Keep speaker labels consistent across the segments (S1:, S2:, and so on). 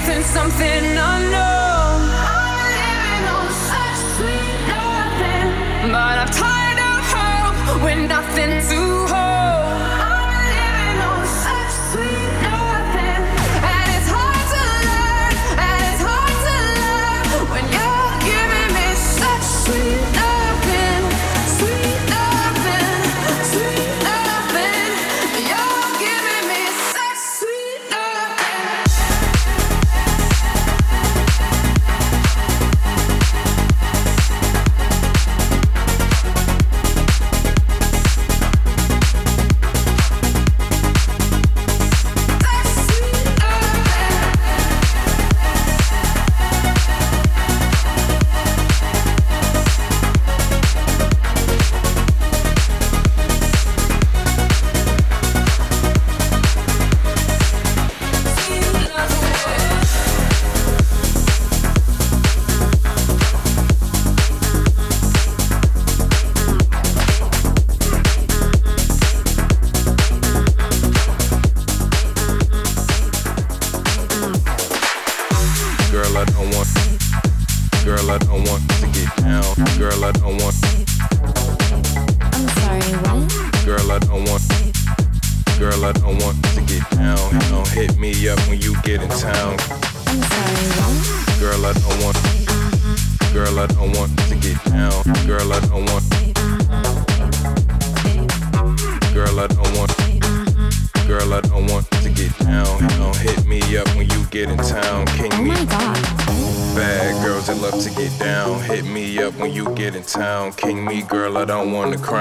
S1: expecting something unknown. I'm living on such sweet nothing, but I've tired of hope with nothing to.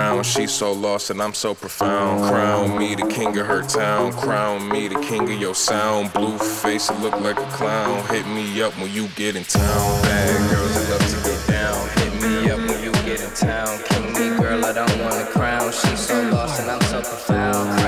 S2: down. She's so lost and I'm so profound. Crown me the king of her town. Crown me the king of your sound. Blue face, look like a clown. Hit me up when you get in town. Bad girls, I love to get down. Hit me up when you get in town. King me, girl, I don't want a crown. She's so lost and I'm so profound.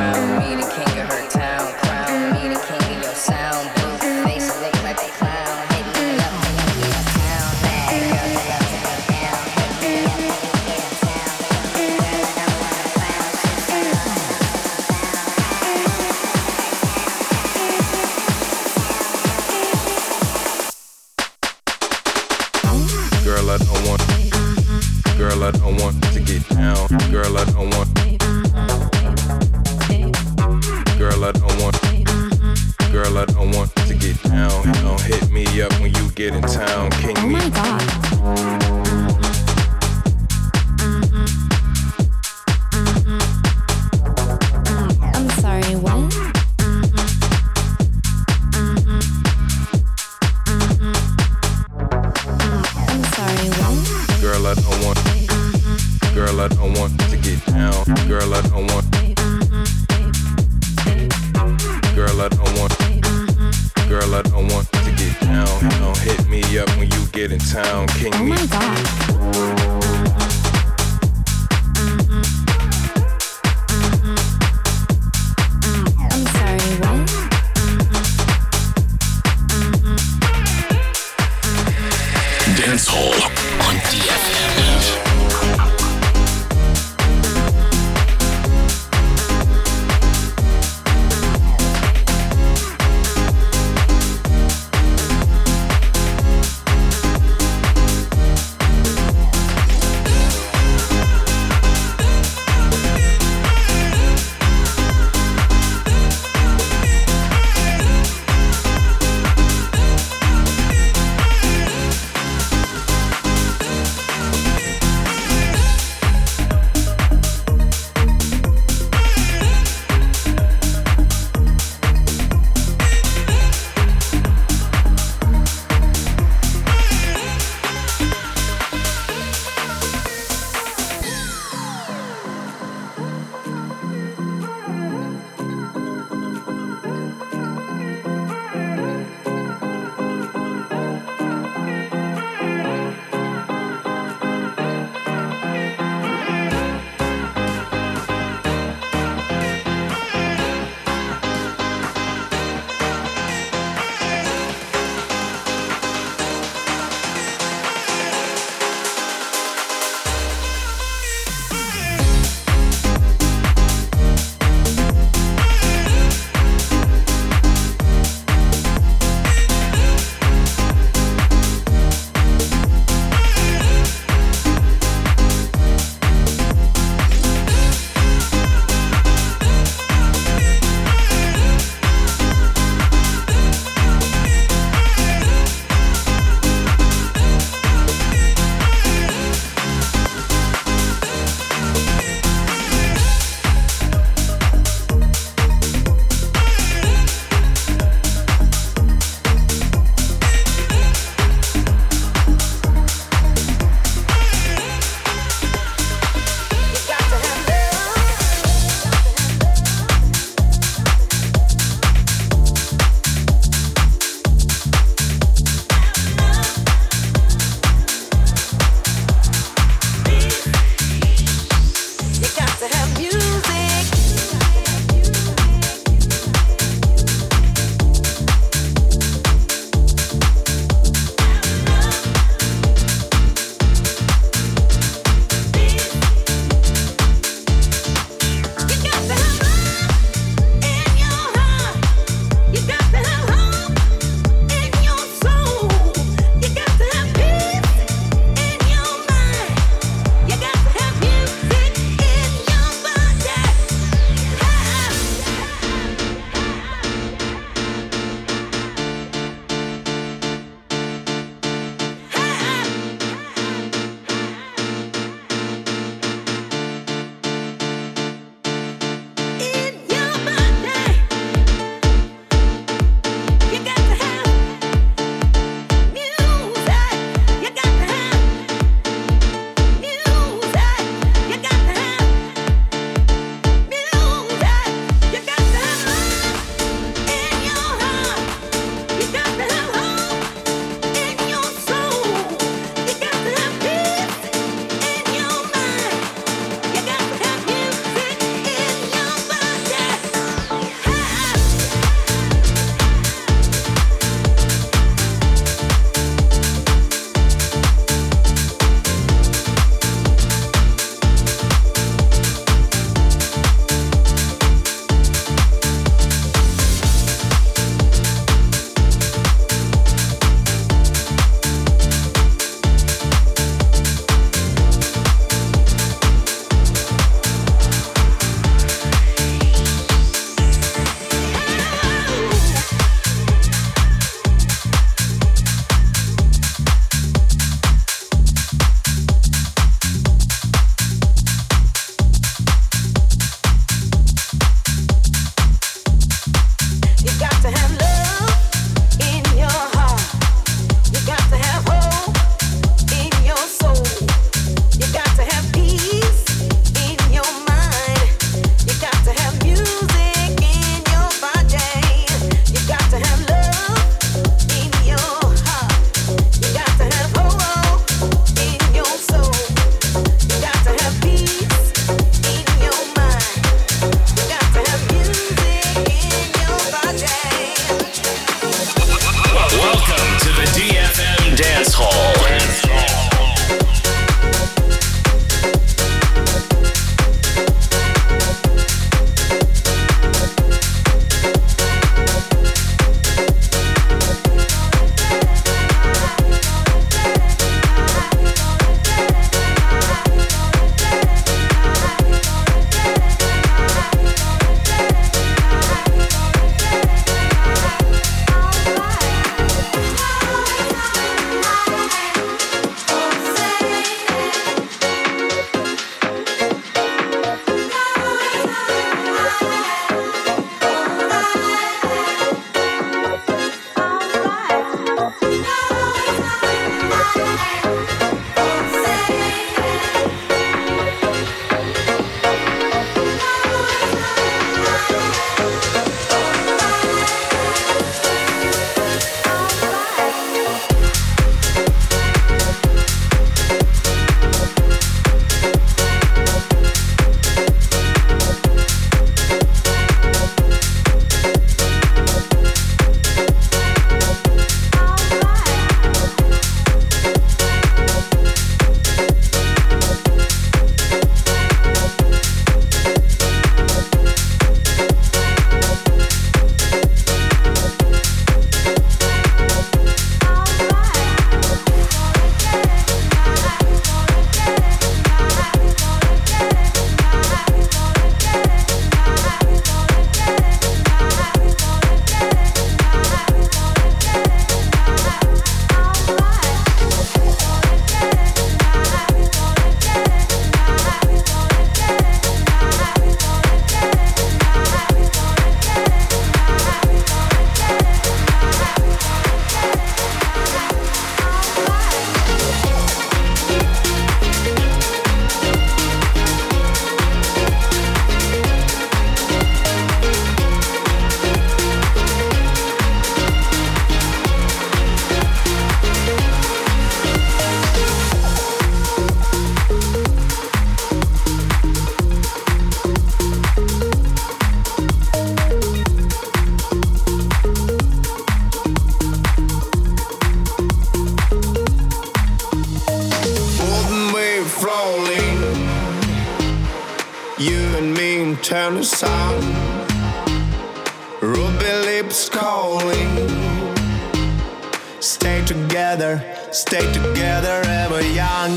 S3: Stay together, stay together ever young.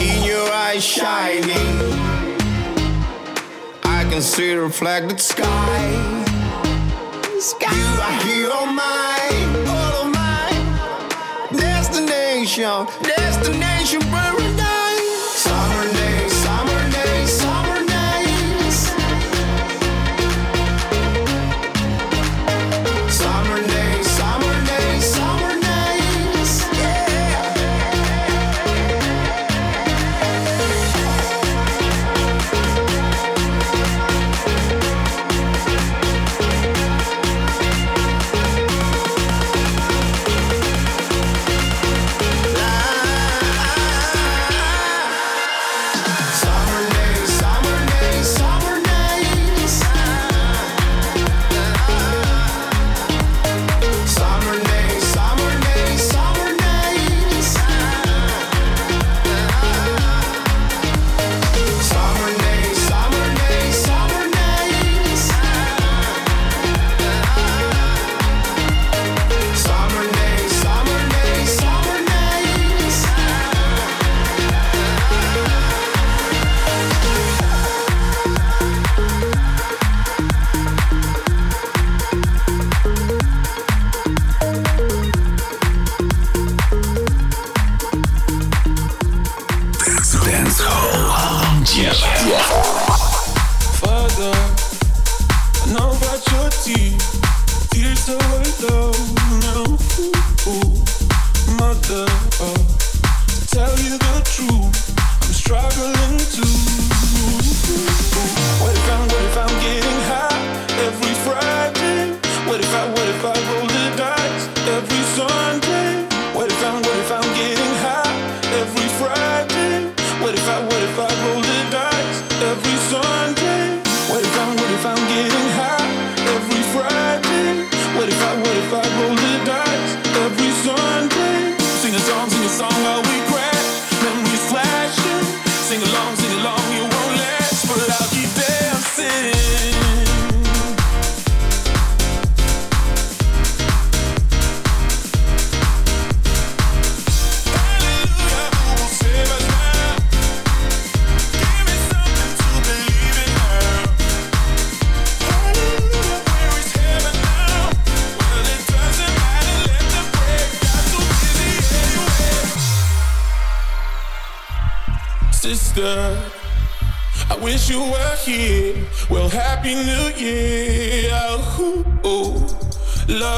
S3: In your eyes shining, I can see reflected sky. sky. You are here all mine, all of mine. Destination, destination.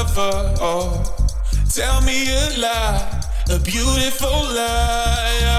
S4: lover. Oh, tell me a lie, a beautiful lie.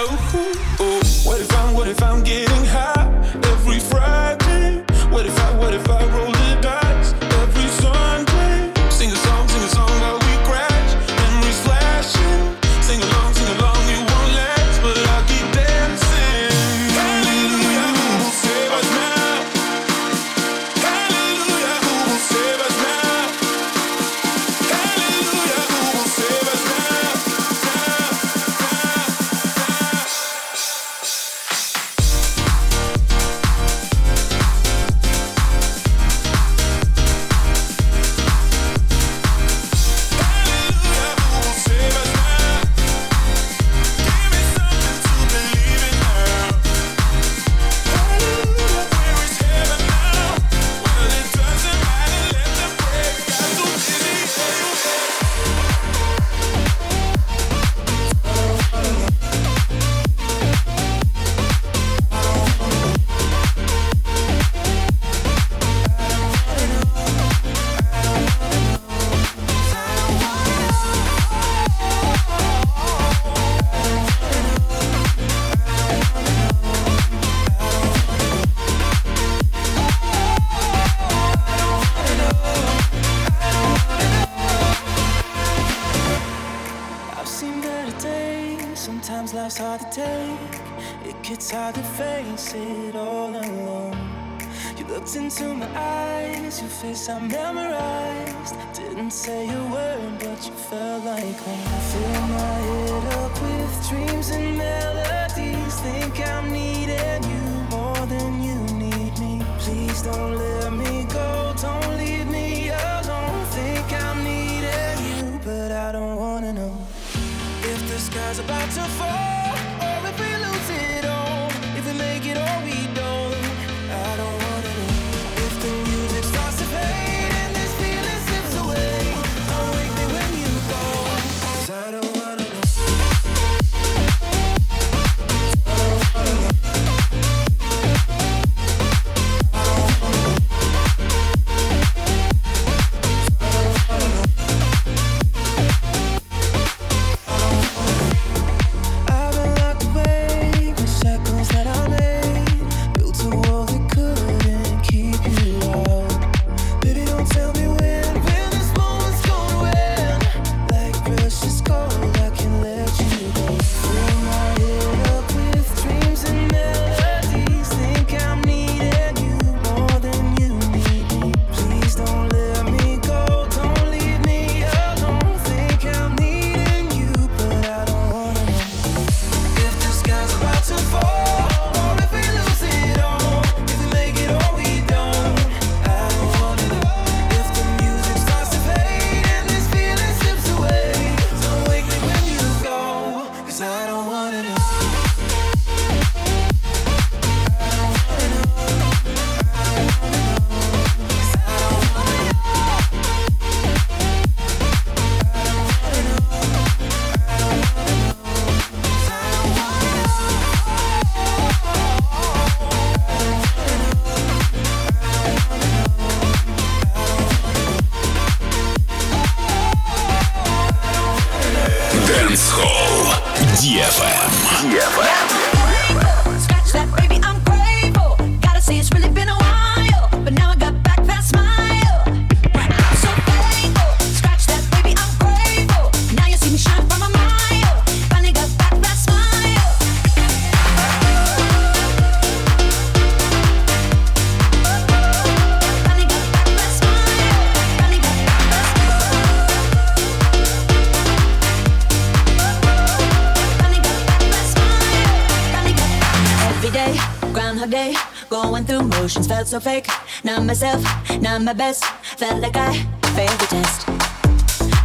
S5: felt
S6: so fake. Not myself, not my best. Felt like I failed the test.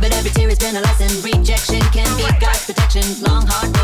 S6: But every tear has been a lesson. Rejection can be God's protection. Long, hard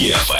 S7: Европе.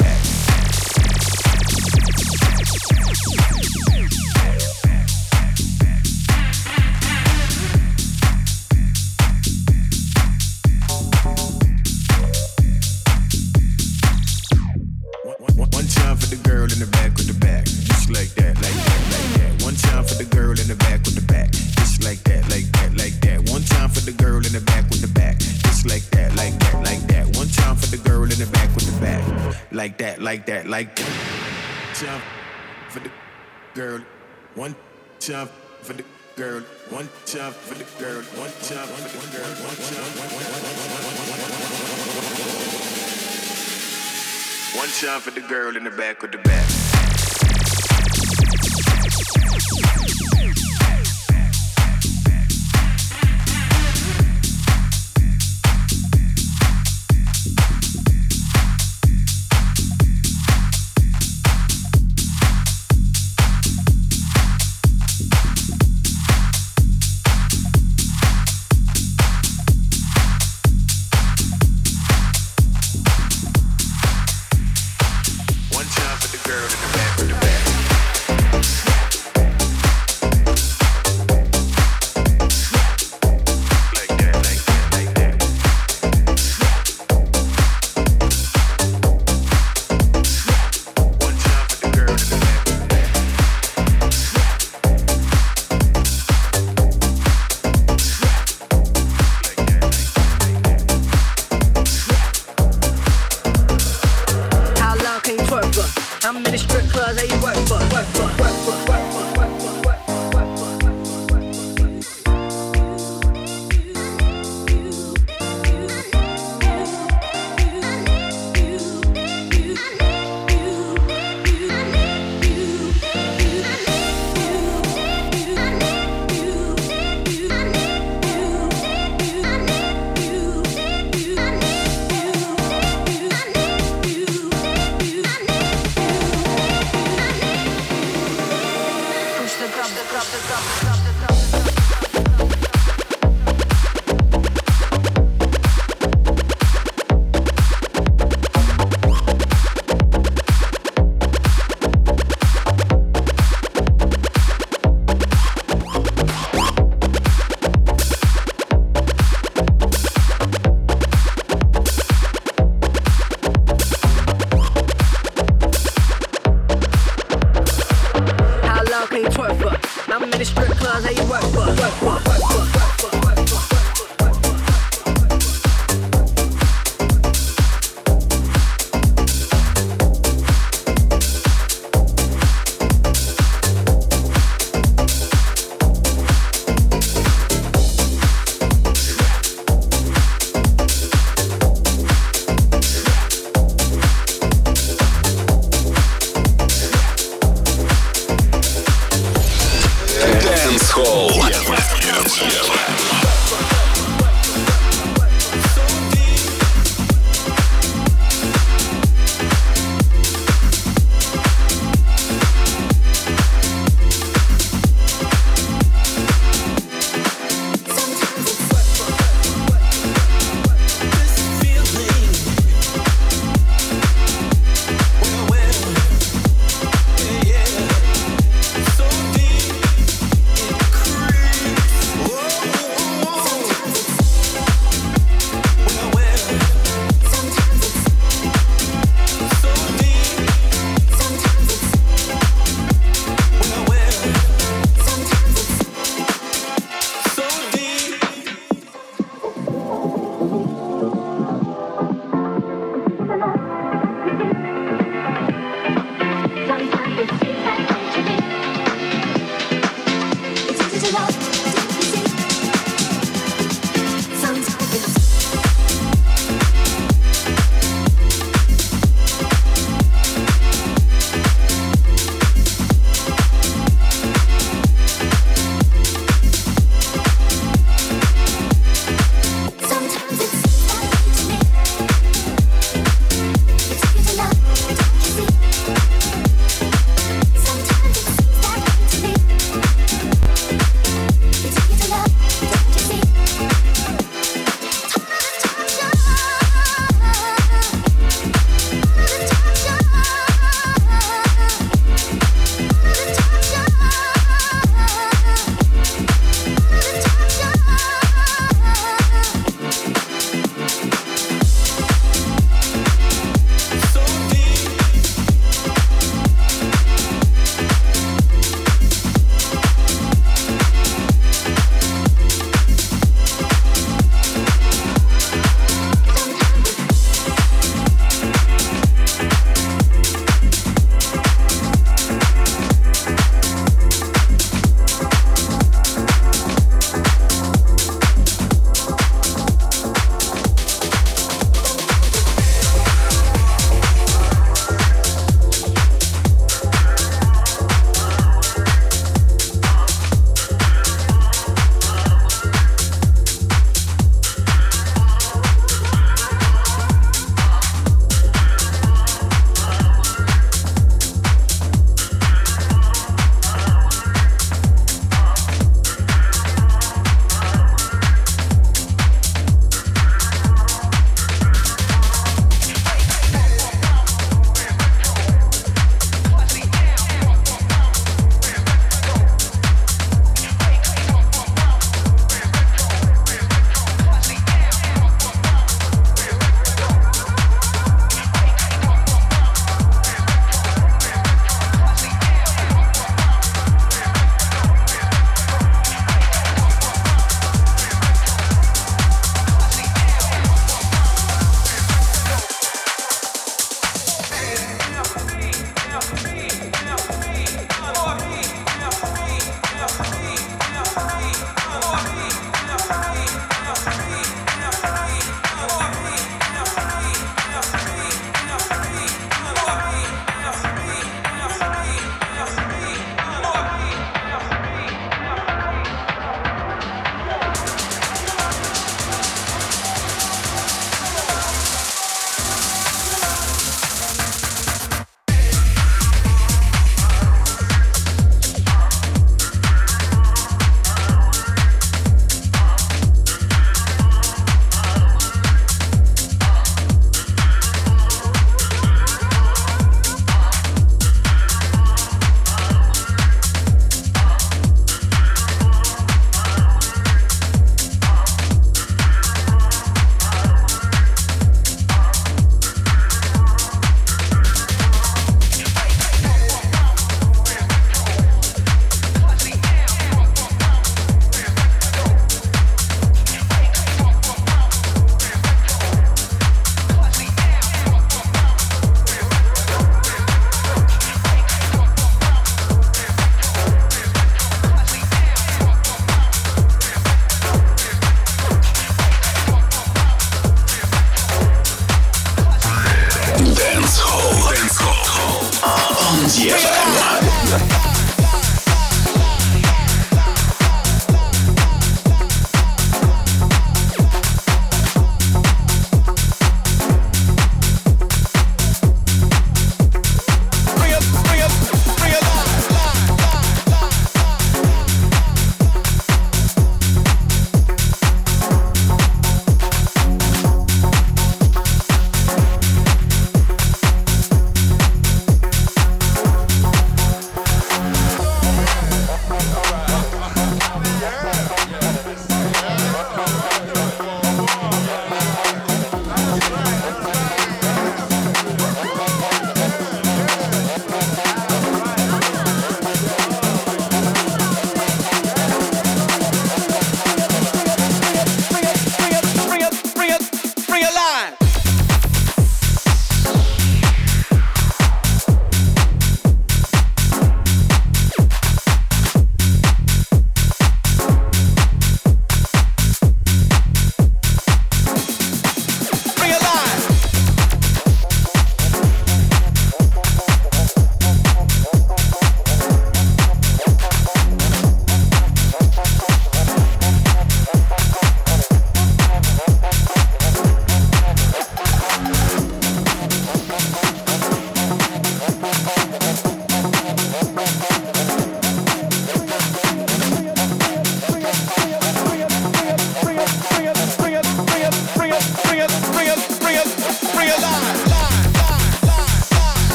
S7: like that, like one jump for the girl, one jump for the girl, one jump for the girl, one jump for the girl, one time, one time, one for the girl in the back with the back.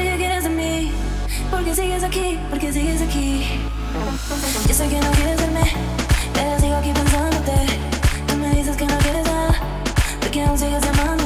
S8: sé que quieres de mí, porque sigues aquí, porque sigues aquí. Yo sé que no quieres verme, pero sigo aquí pensándote. Tú me dices que no quieres nada, porque aún sigues
S4: amando.